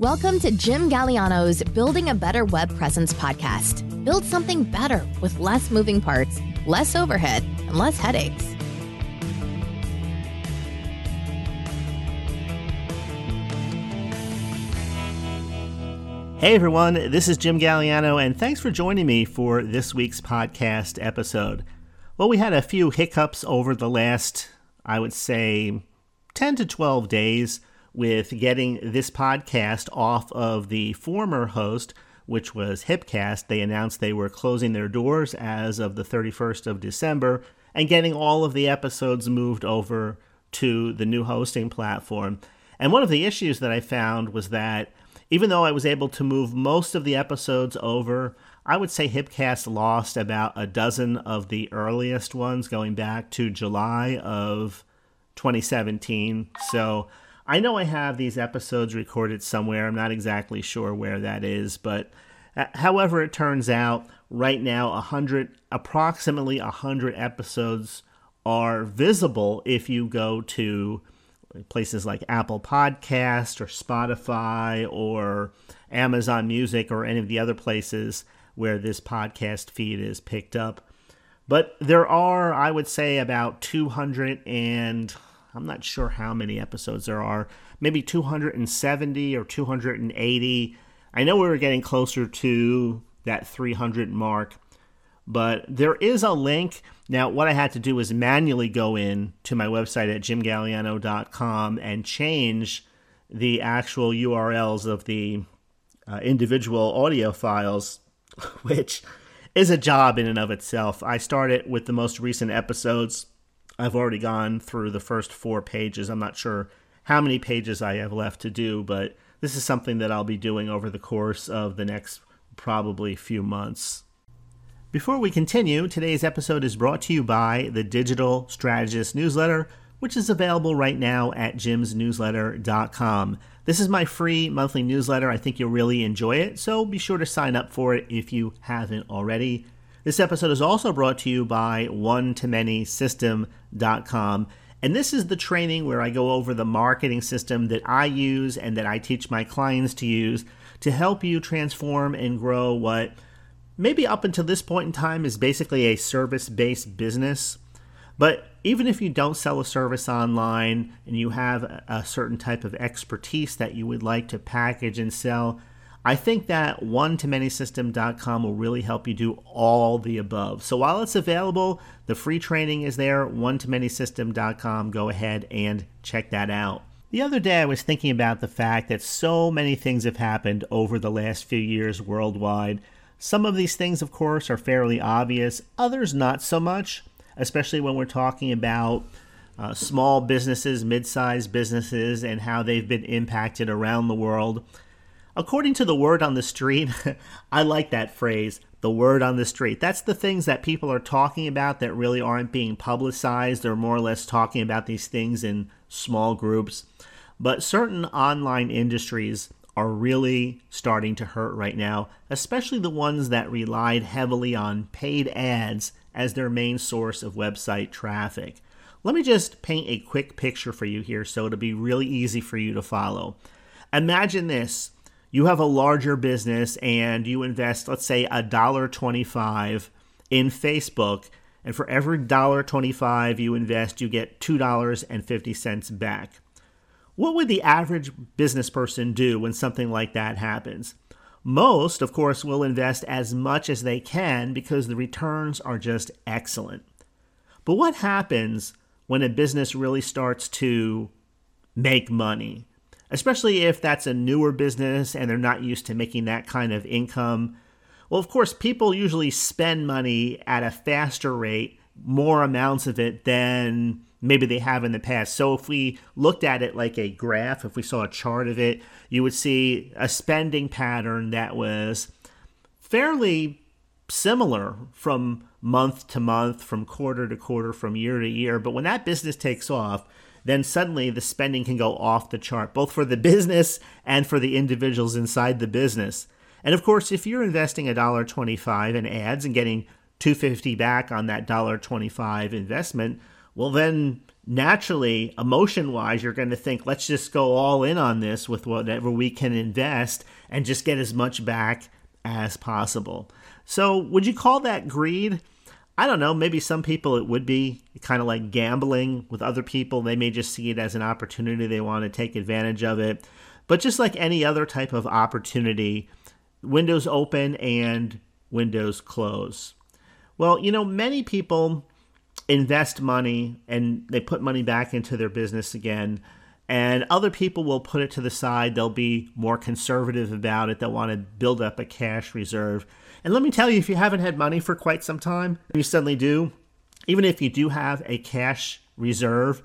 Welcome to Jim Galiano's Building a Better Web Presence podcast. Build something better with less moving parts, less overhead, and less headaches. Hey everyone, this is Jim Galiano, and thanks for joining me for this week's podcast episode. Well, we had a few hiccups over the last, I would say, 10 to 12 days with getting this podcast off of the former host, which was Hipcast. They announced they were closing their doors as of the 31st of December and getting all of the episodes moved over to the new hosting platform. And one of the issues that I found was that even though I was able to move most of the episodes over, I would say Hipcast lost about a dozen of the earliest ones going back to July of 2017. So I know I have these episodes recorded somewhere. I'm not exactly sure where that is, but uh, however it turns out, right now, hundred, approximately a hundred episodes are visible if you go to places like Apple Podcast or Spotify or Amazon Music or any of the other places where this podcast feed is picked up. But there are, I would say, about 200 and I'm not sure how many episodes there are, maybe 270 or 280. I know we were getting closer to that 300 mark, but there is a link. Now, what I had to do was manually go in to my website at jimgaliano.com and change the actual URLs of the uh, individual audio files, which is a job in and of itself. I started with the most recent episodes I've already gone through the first four pages. I'm not sure how many pages I have left to do, but this is something that I'll be doing over the course of the next probably few months. Before we continue, today's episode is brought to you by the Digital Strategist newsletter, which is available right now at jimsnewsletter.com. This is my free monthly newsletter. I think you'll really enjoy it, so be sure to sign up for it if you haven't already. This episode is also brought to you by one to many system.com. And this is the training where I go over the marketing system that I use and that I teach my clients to use to help you transform and grow what maybe up until this point in time is basically a service based business. But even if you don't sell a service online and you have a certain type of expertise that you would like to package and sell, I think that one to many system.com will really help you do all the above. So while it's available, the free training is there, one to many system.com. Go ahead and check that out. The other day, I was thinking about the fact that so many things have happened over the last few years worldwide. Some of these things, of course, are fairly obvious, others not so much, especially when we're talking about uh, small businesses, mid sized businesses, and how they've been impacted around the world. According to the word on the street, I like that phrase, the word on the street. That's the things that people are talking about that really aren't being publicized. They're more or less talking about these things in small groups. But certain online industries are really starting to hurt right now, especially the ones that relied heavily on paid ads as their main source of website traffic. Let me just paint a quick picture for you here so it'll be really easy for you to follow. Imagine this you have a larger business and you invest, let's say, a dollar twenty-five in Facebook, and for every dollar twenty-five you invest, you get two dollars and fifty cents back. What would the average business person do when something like that happens? Most, of course, will invest as much as they can because the returns are just excellent. But what happens when a business really starts to make money? Especially if that's a newer business and they're not used to making that kind of income. Well, of course, people usually spend money at a faster rate, more amounts of it than maybe they have in the past. So if we looked at it like a graph, if we saw a chart of it, you would see a spending pattern that was fairly similar from month to month, from quarter to quarter, from year to year. But when that business takes off, then suddenly the spending can go off the chart, both for the business and for the individuals inside the business. And of course, if you're investing $1.25 in ads and getting 250 back on that $1.25 investment, well, then naturally, emotion wise, you're going to think, let's just go all in on this with whatever we can invest and just get as much back as possible. So, would you call that greed? I don't know. Maybe some people it would be kind of like gambling with other people. They may just see it as an opportunity. They want to take advantage of it. But just like any other type of opportunity, windows open and windows close. Well, you know, many people invest money and they put money back into their business again. And other people will put it to the side. They'll be more conservative about it. They'll want to build up a cash reserve. And let me tell you, if you haven't had money for quite some time, you suddenly do, even if you do have a cash reserve,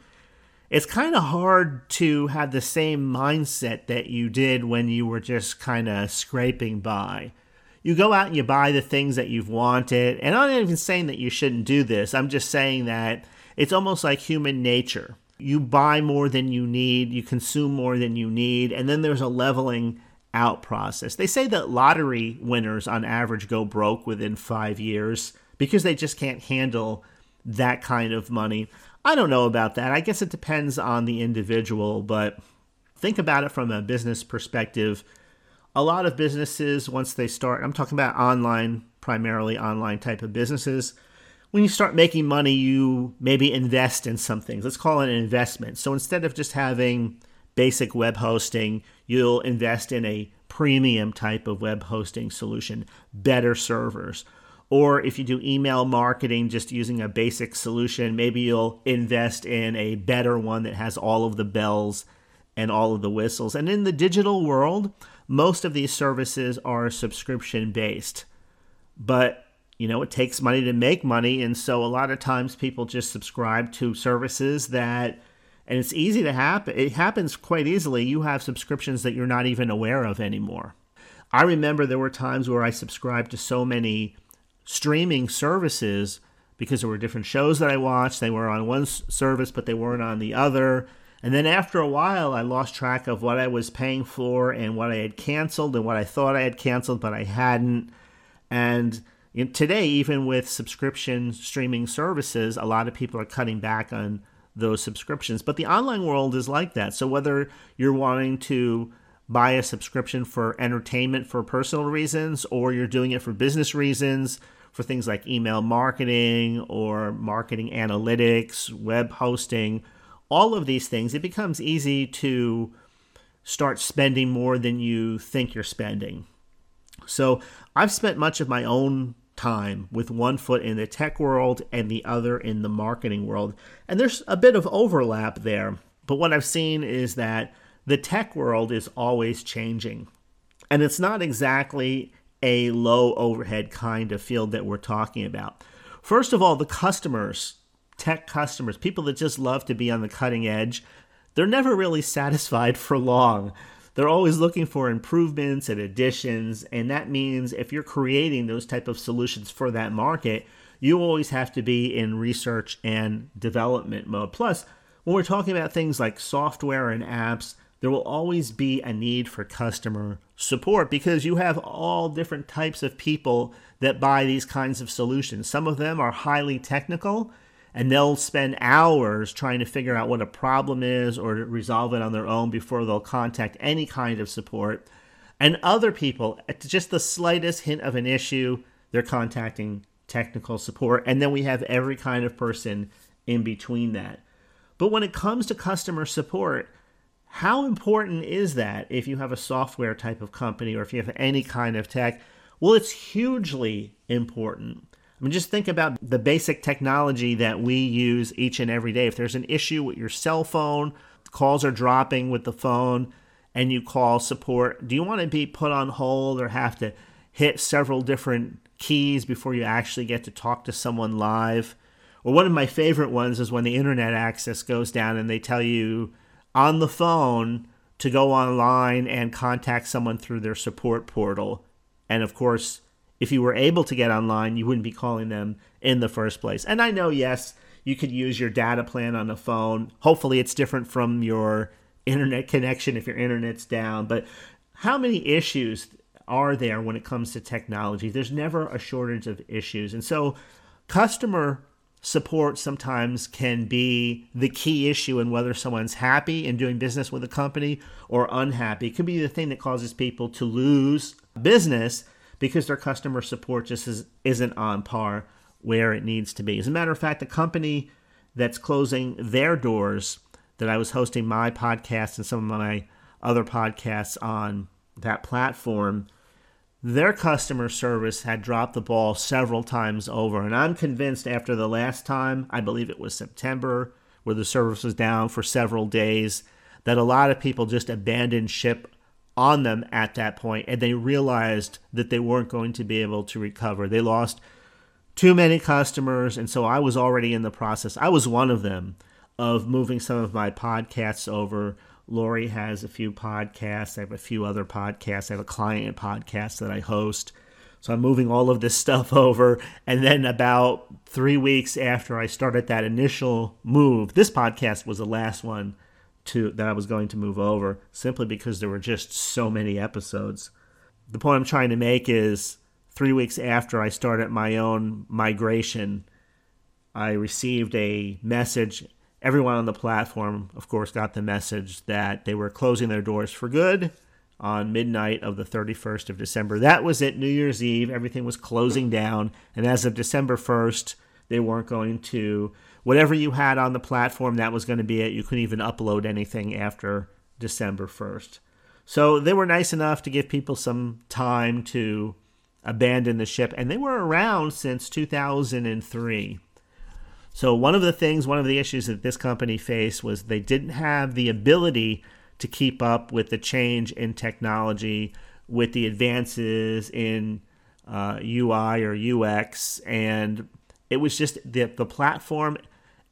it's kind of hard to have the same mindset that you did when you were just kind of scraping by you go out and you buy the things that you've wanted. And I'm not even saying that you shouldn't do this. I'm just saying that it's almost like human nature. You buy more than you need, you consume more than you need, and then there's a leveling out process. They say that lottery winners on average go broke within five years because they just can't handle that kind of money. I don't know about that. I guess it depends on the individual, but think about it from a business perspective a lot of businesses, once they start, I'm talking about online, primarily online type of businesses. When you start making money, you maybe invest in some things. Let's call it an investment. So instead of just having basic web hosting, you'll invest in a premium type of web hosting solution, better servers. Or if you do email marketing just using a basic solution, maybe you'll invest in a better one that has all of the bells and all of the whistles. And in the digital world, most of these services are subscription based. But, you know, it takes money to make money. And so a lot of times people just subscribe to services that, and it's easy to happen. It happens quite easily. You have subscriptions that you're not even aware of anymore. I remember there were times where I subscribed to so many streaming services because there were different shows that I watched. They were on one service, but they weren't on the other. And then after a while, I lost track of what I was paying for and what I had canceled and what I thought I had canceled, but I hadn't. And today, even with subscription streaming services, a lot of people are cutting back on those subscriptions. But the online world is like that. So whether you're wanting to buy a subscription for entertainment for personal reasons or you're doing it for business reasons, for things like email marketing or marketing analytics, web hosting, all of these things, it becomes easy to start spending more than you think you're spending. So I've spent much of my own time with one foot in the tech world and the other in the marketing world. And there's a bit of overlap there. But what I've seen is that the tech world is always changing. And it's not exactly a low overhead kind of field that we're talking about. First of all, the customers tech customers, people that just love to be on the cutting edge, they're never really satisfied for long. They're always looking for improvements and additions, and that means if you're creating those type of solutions for that market, you always have to be in research and development mode. Plus, when we're talking about things like software and apps, there will always be a need for customer support because you have all different types of people that buy these kinds of solutions. Some of them are highly technical and they'll spend hours trying to figure out what a problem is or resolve it on their own before they'll contact any kind of support. And other people, at just the slightest hint of an issue, they're contacting technical support. And then we have every kind of person in between that. But when it comes to customer support, how important is that if you have a software type of company or if you have any kind of tech? Well, it's hugely important. I mean, just think about the basic technology that we use each and every day. If there's an issue with your cell phone, calls are dropping with the phone, and you call support, do you want to be put on hold or have to hit several different keys before you actually get to talk to someone live? Or one of my favorite ones is when the internet access goes down and they tell you on the phone to go online and contact someone through their support portal. And of course, if you were able to get online, you wouldn't be calling them in the first place. And I know, yes, you could use your data plan on the phone. Hopefully, it's different from your internet connection if your internet's down. But how many issues are there when it comes to technology? There's never a shortage of issues. And so, customer support sometimes can be the key issue in whether someone's happy in doing business with a company or unhappy. It could be the thing that causes people to lose business because their customer support just is, isn't on par where it needs to be. As a matter of fact, the company that's closing their doors that I was hosting my podcast and some of my other podcasts on that platform, their customer service had dropped the ball several times over. And I'm convinced after the last time, I believe it was September, where the service was down for several days, that a lot of people just abandoned ship on them at that point and they realized that they weren't going to be able to recover. They lost too many customers. And so I was already in the process. I was one of them of moving some of my podcasts over. Lori has a few podcasts. I have a few other podcasts. I have a client podcast that I host. So I'm moving all of this stuff over. And then about three weeks after I started that initial move, this podcast was the last one to that I was going to move over simply because there were just so many episodes. The point I'm trying to make is three weeks after I started my own migration, I received a message. Everyone on the platform, of course, got the message that they were closing their doors for good on midnight of the 31st of December. That was it, New Year's Eve. Everything was closing down. And as of December 1st, they weren't going to, whatever you had on the platform, that was going to be it. You couldn't even upload anything after December 1st. So they were nice enough to give people some time to abandon the ship, and they were around since 2003. So, one of the things, one of the issues that this company faced was they didn't have the ability to keep up with the change in technology, with the advances in uh, UI or UX, and it was just the, the platform.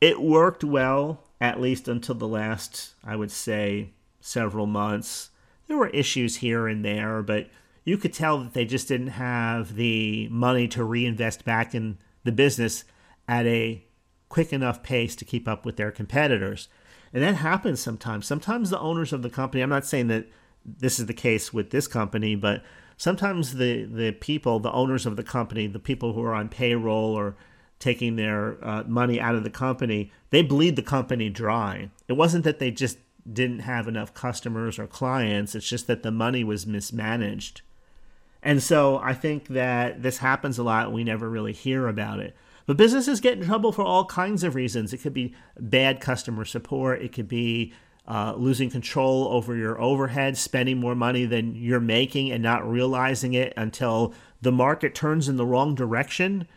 It worked well, at least until the last, I would say, several months. There were issues here and there, but you could tell that they just didn't have the money to reinvest back in the business at a quick enough pace to keep up with their competitors. And that happens sometimes. Sometimes the owners of the company, I'm not saying that this is the case with this company, but sometimes the, the people, the owners of the company, the people who are on payroll or taking their uh, money out of the company, they bleed the company dry. It wasn't that they just didn't have enough customers or clients, it's just that the money was mismanaged. And so I think that this happens a lot. We never really hear about it. But businesses get in trouble for all kinds of reasons. It could be bad customer support, it could be uh, losing control over your overhead, spending more money than you're making and not realizing it until the market turns in the wrong direction.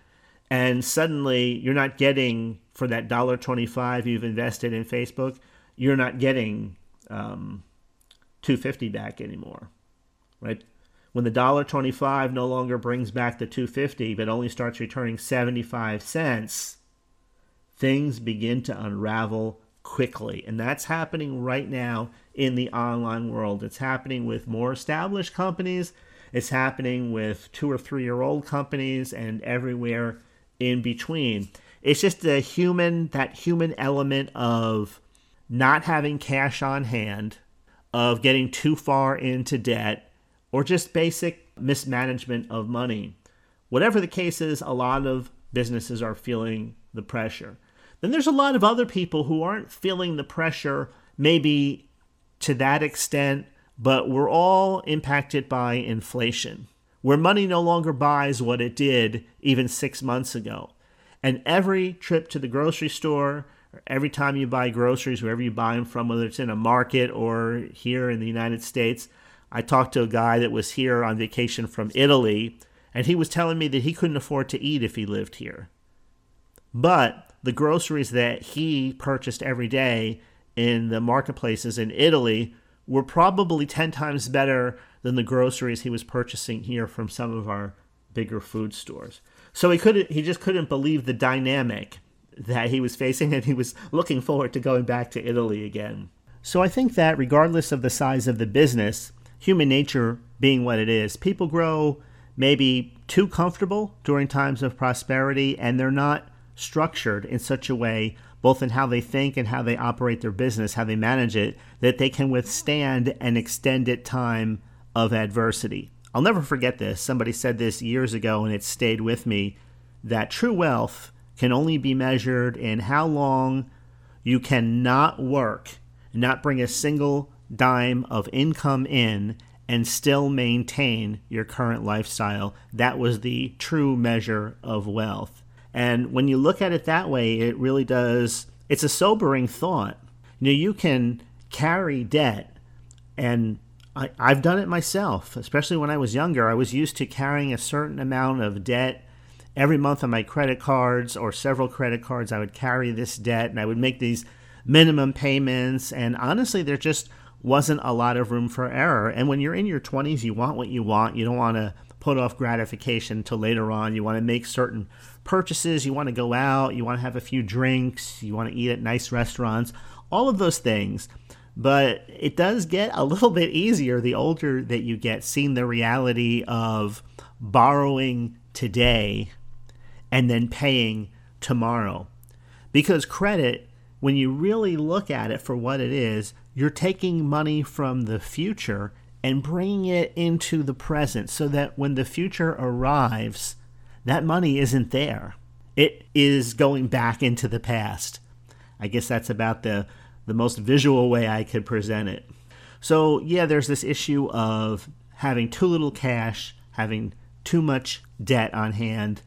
And suddenly you're not getting for that dollar twenty-five you've invested in Facebook, you're not getting um, two fifty back anymore, right? when the dollar 25 no longer brings back the 250 but only starts returning 75 cents things begin to unravel quickly. And that's happening right now in the online world. It's happening with more established companies. It's happening with two or three year old companies and everywhere in between it's just the human that human element of not having cash on hand of getting too far into debt or just basic mismanagement of money. Whatever the case is, a lot of businesses are feeling the pressure. Then there's a lot of other people who aren't feeling the pressure, maybe to that extent, but we're all impacted by inflation, where money no longer buys what it did even six months ago. And every trip to the grocery store, or every time you buy groceries, wherever you buy them from, whether it's in a market or here in the United States, I talked to a guy that was here on vacation from Italy, and he was telling me that he couldn't afford to eat if he lived here. But the groceries that he purchased every day in the marketplaces in Italy were probably 10 times better than the groceries he was purchasing here from some of our bigger food stores. So he couldn't he just couldn't believe the dynamic that he was facing and he was looking forward to going back to Italy again. So I think that regardless of the size of the business, human nature being what it is, people grow maybe too comfortable during times of prosperity and they're not structured in such a way, both in how they think and how they operate their business, how they manage it, that they can withstand an extended time of adversity. I'll never forget this. Somebody said this years ago and it stayed with me that true wealth can only be measured in how long you cannot work, not bring a single dime of income in, and still maintain your current lifestyle. That was the true measure of wealth. And when you look at it that way, it really does, it's a sobering thought. You know, you can carry debt, and I, I've done it myself, especially when I was younger. I was used to carrying a certain amount of debt every month on my credit cards or several credit cards. I would carry this debt and I would make these minimum payments. And honestly, there just wasn't a lot of room for error. And when you're in your 20s, you want what you want. You don't want to put off gratification till later on. You want to make certain purchases. You want to go out. You want to have a few drinks. You want to eat at nice restaurants. All of those things. But it does get a little bit easier the older that you get, seeing the reality of borrowing today and then paying tomorrow. Because credit, when you really look at it for what it is, you're taking money from the future and bringing it into the present so that when the future arrives, that money isn't there. It is going back into the past. I guess that's about the the most visual way I could present it. So, yeah, there's this issue of having too little cash, having too much debt on hand.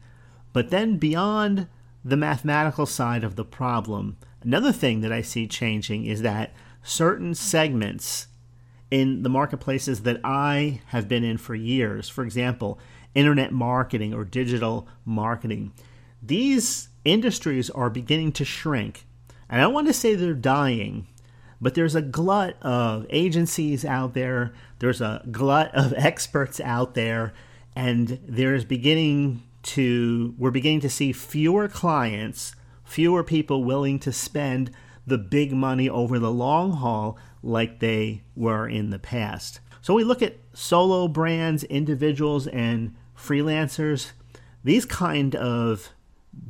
But then, beyond the mathematical side of the problem, another thing that I see changing is that certain segments in the marketplaces that I have been in for years, for example, internet marketing or digital marketing, these industries are beginning to shrink and I don't want to say they're dying, but there's a glut of agencies out there, there's a glut of experts out there, and there's beginning to we're beginning to see fewer clients, fewer people willing to spend the big money over the long haul like they were in the past. So we look at solo brands, individuals and freelancers. These kind of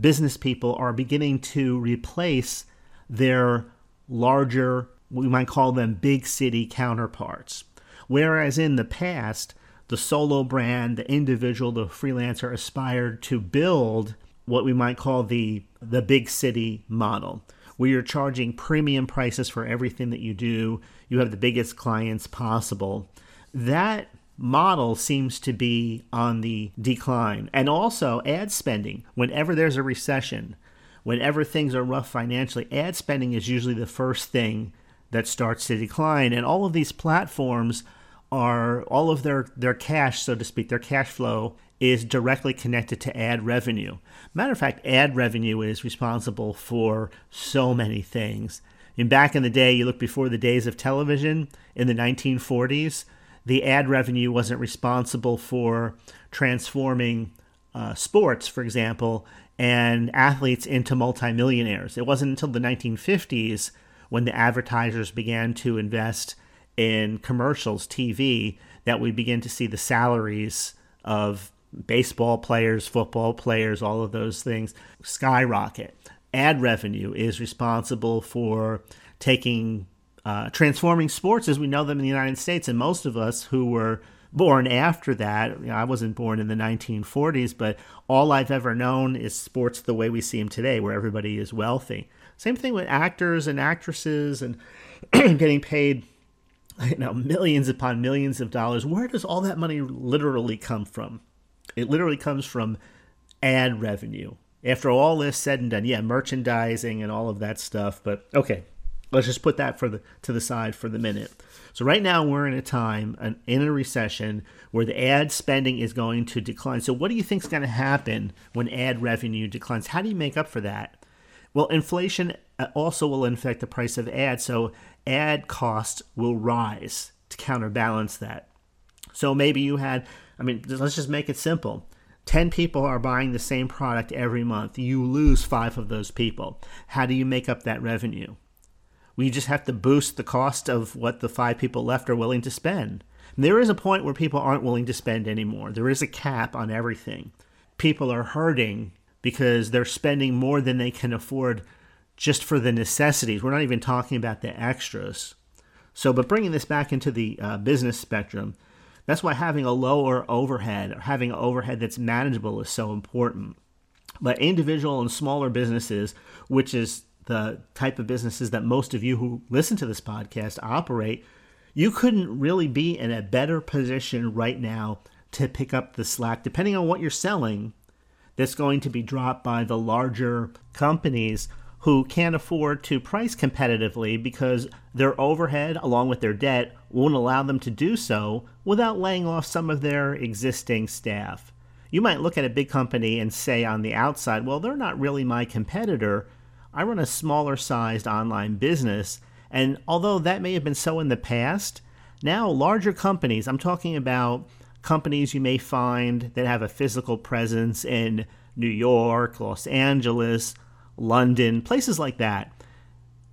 business people are beginning to replace their larger, we might call them big city counterparts. Whereas in the past, the solo brand, the individual, the freelancer aspired to build what we might call the, the big city model, where you're charging premium prices for everything that you do, you have the biggest clients possible. That model seems to be on the decline. And also, ad spending. Whenever there's a recession, whenever things are rough financially, ad spending is usually the first thing that starts to decline. And all of these platforms are all of their, their cash, so to speak, their cash flow is directly connected to ad revenue. Matter of fact, ad revenue is responsible for so many things. And back in the day, you look before the days of television in the 1940s, the ad revenue wasn't responsible for transforming uh, sports, for example, and athletes into multimillionaires. It wasn't until the 1950s when the advertisers began to invest in commercials, TV, that we begin to see the salaries of baseball players, football players, all of those things skyrocket. Ad revenue is responsible for taking, uh, transforming sports as we know them in the United States. And most of us who were born after that. You know, I wasn't born in the 1940s, but all I've ever known is sports the way we see them today, where everybody is wealthy. Same thing with actors and actresses and getting paid you know millions upon millions of dollars. Where does all that money literally come from? It literally comes from ad revenue. After all this said and done, yeah, merchandising and all of that stuff. But okay, let's just put that for the to the side for the minute. So right now we're in a time in a recession where the ad spending is going to decline. So what do you think is going to happen when ad revenue declines? How do you make up for that? Well, inflation uh, also will affect the price of ads, so ad costs will rise to counterbalance that. So maybe you had, I mean, let's just make it simple. 10 people are buying the same product every month. You lose five of those people. How do you make up that revenue? We just have to boost the cost of what the five people left are willing to spend. There is a point where people aren't willing to spend anymore. There is a cap on everything. People are hurting because they're spending more than they can afford just for the necessities. We're not even talking about the extras. So, but bringing this back into the uh, business spectrum, that's why having a lower overhead or having an overhead that's manageable is so important. But individual and smaller businesses, which is the type of businesses that most of you who listen to this podcast operate, you couldn't really be in a better position right now to pick up the slack, depending on what you're selling, that's going to be dropped by the larger companies who can't afford to price competitively because their overhead, along with their debt, won't allow them to do so without laying off some of their existing staff. You might look at a big company and say on the outside, well, they're not really my competitor. I run a smaller sized online business. And although that may have been so in the past, now larger companies, I'm talking about companies you may find that have a physical presence in New York, Los Angeles, London, places like that.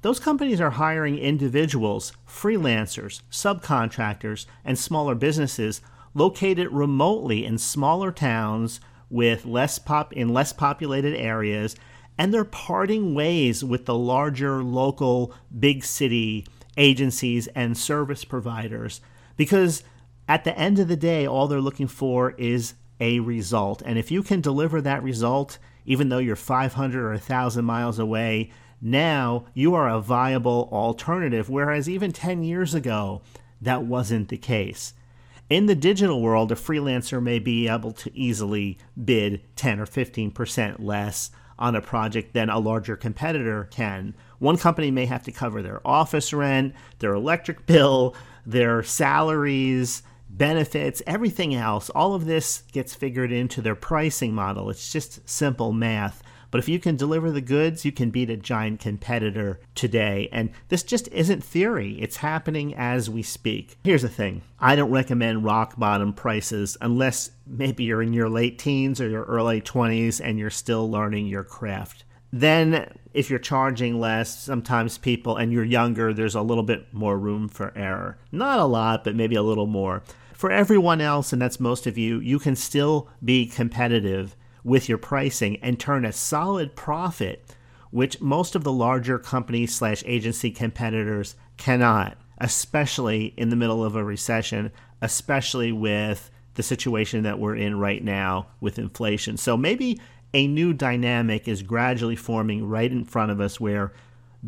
Those companies are hiring individuals, freelancers, subcontractors, and smaller businesses located remotely in smaller towns with less pop in less populated areas and they're parting ways with the larger local big city agencies and service providers because at the end of the day all they're looking for is a result. And if you can deliver that result even though you're 500 or 1000 miles away now you are a viable alternative. Whereas even 10 years ago that wasn't the case. In the digital world, a freelancer may be able to easily bid 10 or 15% less on a project than a larger competitor can. One company may have to cover their office rent, their electric bill, their salaries, benefits, everything else. All of this gets figured into their pricing model. It's just simple math. But if you can deliver the goods, you can beat a giant competitor today. And this just isn't theory, it's happening as we speak. Here's the thing I don't recommend rock bottom prices unless maybe you're in your late teens or your early 20s and you're still learning your craft. Then, if you're charging less, sometimes people, and you're younger, there's a little bit more room for error. Not a lot, but maybe a little more. For everyone else, and that's most of you, you can still be competitive with your pricing and turn a solid profit, which most of the larger company slash agency competitors cannot, especially in the middle of a recession, especially with the situation that we're in right now with inflation. So maybe a new dynamic is gradually forming right in front of us where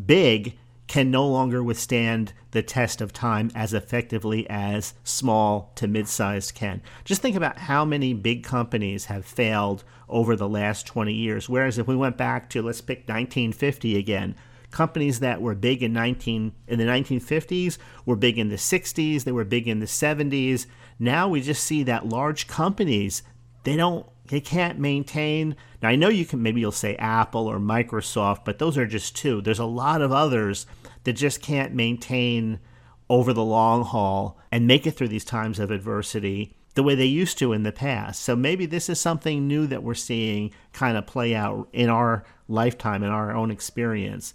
big can no longer withstand the test of time as effectively as small to mid sized can. Just think about how many big companies have failed over the last 20 years. Whereas if we went back to, let's pick 1950 again, companies that were big in 19 in the 1950s were big in the 60s they were big in the 70s now we just see that large companies they don't they can't maintain. Now i know you can maybe you'll say apple or microsoft but those are just two. There's a lot of others that just can't maintain over the long haul and make it through these times of adversity the way they used to in the past. So maybe this is something new that we're seeing kind of play out in our lifetime, in our own experience.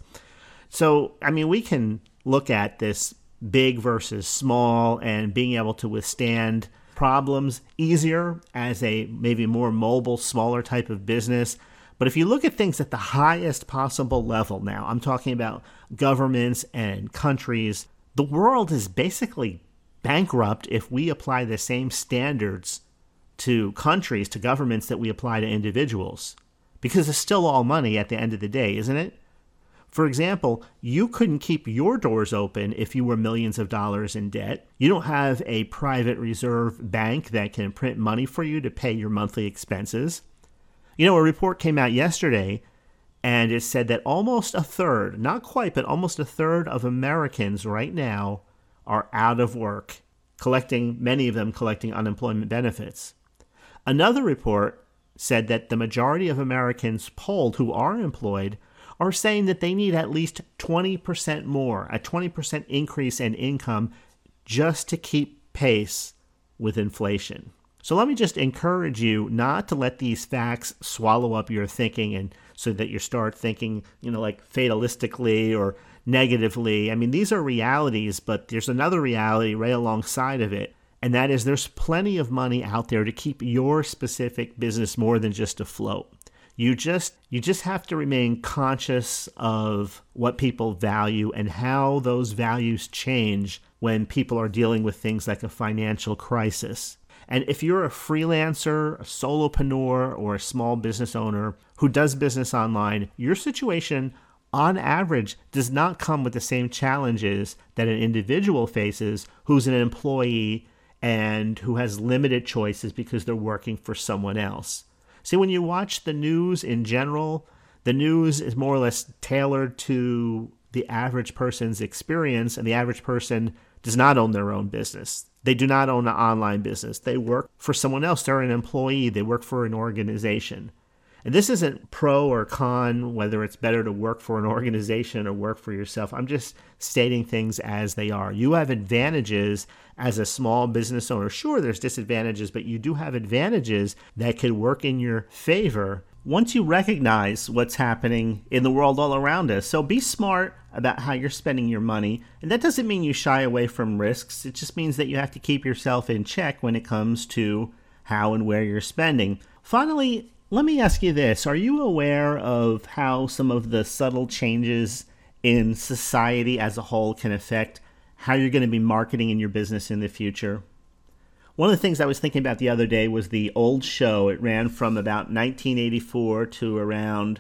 So, I mean, we can look at this big versus small and being able to withstand problems easier as a maybe more mobile, smaller type of business. But if you look at things at the highest possible level now, I'm talking about governments and countries, the world is basically bankrupt if we apply the same standards to countries, to governments that we apply to individuals. Because it's still all money at the end of the day, isn't it? For example, you couldn't keep your doors open if you were millions of dollars in debt. You don't have a private reserve bank that can print money for you to pay your monthly expenses. You know, a report came out yesterday and it said that almost a third, not quite, but almost a third of Americans right now are out of work, collecting, many of them collecting unemployment benefits. Another report said that the majority of Americans polled who are employed are saying that they need at least 20% more, a 20% increase in income just to keep pace with inflation. So let me just encourage you not to let these facts swallow up your thinking and so that you start thinking, you know, like fatalistically or negatively. I mean, these are realities, but there's another reality right alongside of it. And that is there's plenty of money out there to keep your specific business more than just afloat. You just you just have to remain conscious of what people value and how those values change when people are dealing with things like a financial crisis. And if you're a freelancer, a solopreneur, or a small business owner who does business online, your situation on average does not come with the same challenges that an individual faces who's an employee and who has limited choices because they're working for someone else. See, when you watch the news in general, the news is more or less tailored to the average person's experience, and the average person does not own their own business. They do not own an online business. They work for someone else. They're an employee. They work for an organization. And this isn't pro or con, whether it's better to work for an organization or work for yourself. I'm just stating things as they are. You have advantages as a small business owner. Sure, there's disadvantages, but you do have advantages that could work in your favor once you recognize what's happening in the world all around us. So be smart about how you're spending your money. And that doesn't mean you shy away from risks, it just means that you have to keep yourself in check when it comes to how and where you're spending. Finally, let me ask you this Are you aware of how some of the subtle changes in society as a whole can affect how you're going to be marketing in your business in the future? One of the things I was thinking about the other day was the old show. It ran from about 1984 to around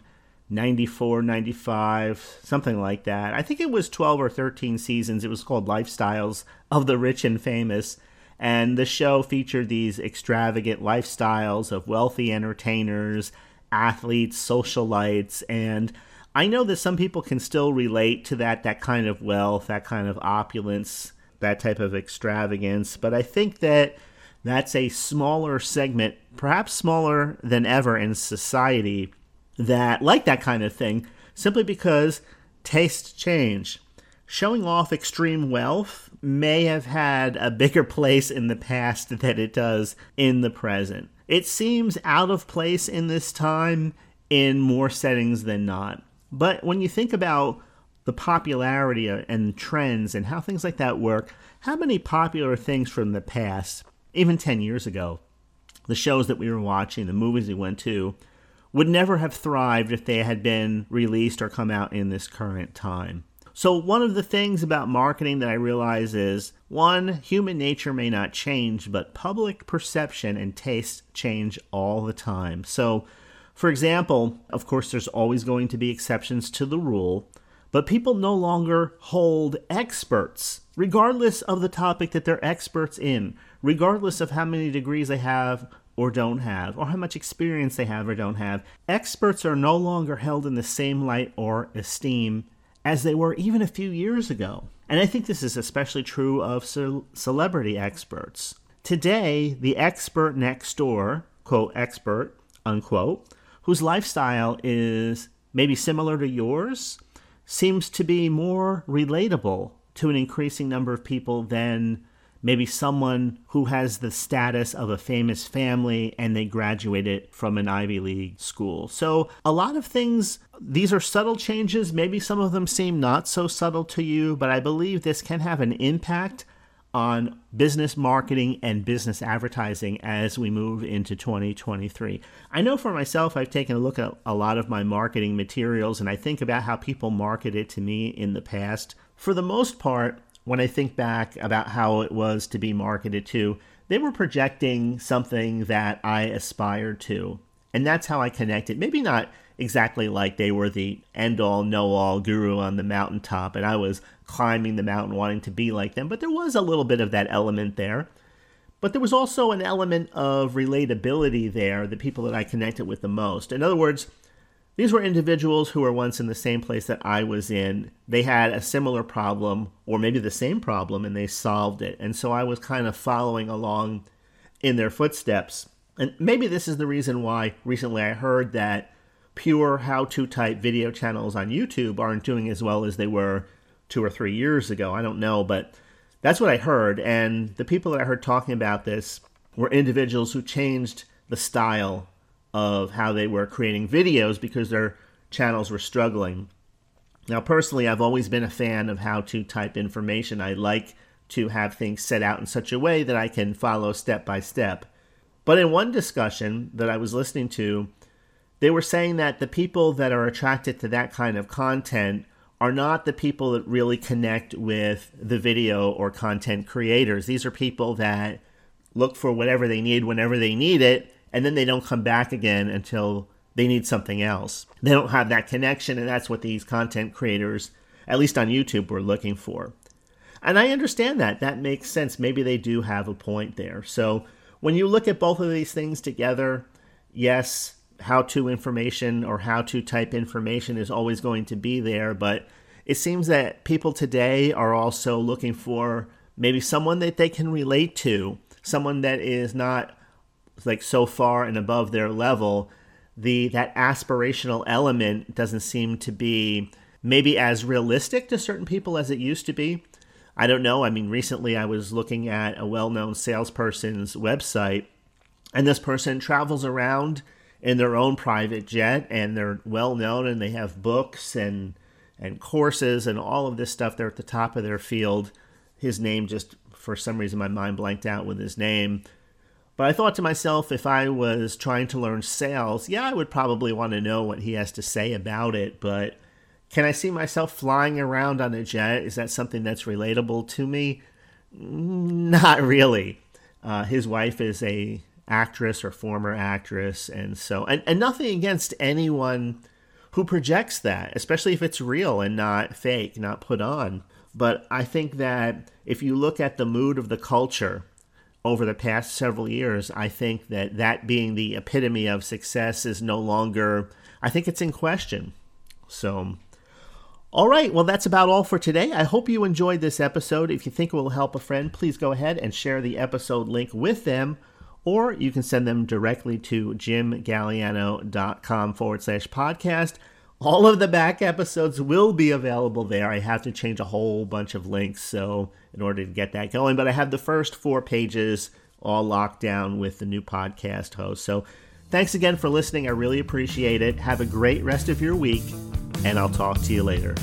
94, 95, something like that. I think it was 12 or 13 seasons. It was called Lifestyles of the Rich and Famous. And the show featured these extravagant lifestyles of wealthy entertainers, athletes, socialites, and I know that some people can still relate to that that kind of wealth, that kind of opulence, that type of extravagance, but I think that that's a smaller segment, perhaps smaller than ever in society that like that kind of thing simply because tastes change. Showing off extreme wealth may have had a bigger place in the past than it does in the present. It seems out of place in this time in more settings than not. But when you think about the popularity and trends and how things like that work, how many popular things from the past, even 10 years ago, the shows that we were watching, the movies we went to, would never have thrived if they had been released or come out in this current time. So, one of the things about marketing that I realize is one, human nature may not change, but public perception and taste change all the time. So, for example, of course, there's always going to be exceptions to the rule, but people no longer hold experts, regardless of the topic that they're experts in, regardless of how many degrees they have or don't have, or how much experience they have or don't have. Experts are no longer held in the same light or esteem as they were even a few years ago. And I think this is especially true of ce- celebrity experts. Today, the expert next door, quote, expert, unquote, whose lifestyle is maybe similar to yours, seems to be more relatable to an increasing number of people than maybe someone who has the status of a famous family and they graduated from an Ivy League school. So, a lot of things, these are subtle changes. Maybe some of them seem not so subtle to you, but I believe this can have an impact on business marketing and business advertising as we move into 2023. I know for myself, I've taken a look at a lot of my marketing materials and I think about how people marketed to me in the past. For the most part, when I think back about how it was to be marketed to, they were projecting something that I aspired to. And that's how I connected. Maybe not exactly like they were the end all, know all guru on the mountaintop, and I was climbing the mountain wanting to be like them, but there was a little bit of that element there. But there was also an element of relatability there, the people that I connected with the most. In other words, these were individuals who were once in the same place that I was in. They had a similar problem, or maybe the same problem, and they solved it. And so I was kind of following along in their footsteps. And maybe this is the reason why recently I heard that pure how to type video channels on YouTube aren't doing as well as they were two or three years ago. I don't know, but that's what I heard. And the people that I heard talking about this were individuals who changed the style of how they were creating videos because their channels were struggling. Now, personally, I've always been a fan of how to type information. I like to have things set out in such a way that I can follow step by step. But in one discussion that I was listening to, they were saying that the people that are attracted to that kind of content are not the people that really connect with the video or content creators. These are people that look for whatever they need whenever they need it, and then they don't come back again until they need something else. They don't have that connection, and that's what these content creators, at least on YouTube, were looking for. And I understand that. That makes sense. Maybe they do have a point there. So when you look at both of these things together, yes, how to information or how to type information is always going to be there, but it seems that people today are also looking for maybe someone that they can relate to, someone that is not like so far and above their level. The that aspirational element doesn't seem to be maybe as realistic to certain people as it used to be. I don't know. I mean, recently I was looking at a well known salesperson's website, and this person travels around in their own private jet, and they're well known, and they have books and and courses and all of this stuff. They're at the top of their field. His name just, for some reason, my mind blanked out with his name. But I thought to myself, if I was trying to learn sales, yeah, I would probably want to know what he has to say about it. But can I see myself flying around on a jet? Is that something that's relatable to me? Not really. Uh, his wife is a actress or former actress, and so and, and nothing against anyone who projects that, especially if it's real and not fake, not put on. But I think that if you look at the mood of the culture over the past several years, I think that that being the epitome of success is no longer, I think it's in question. So, all right, well, that's about all for today. I hope you enjoyed this episode. If you think it will help a friend, please go ahead and share the episode link with them or you can send them directly to jimgaliano.com forward slash podcast. All of the back episodes will be available there. I have to change a whole bunch of links so in order to get that going, but I have the first four pages all locked down with the new podcast host. So thanks again for listening. I really appreciate it. Have a great rest of your week, and I'll talk to you later.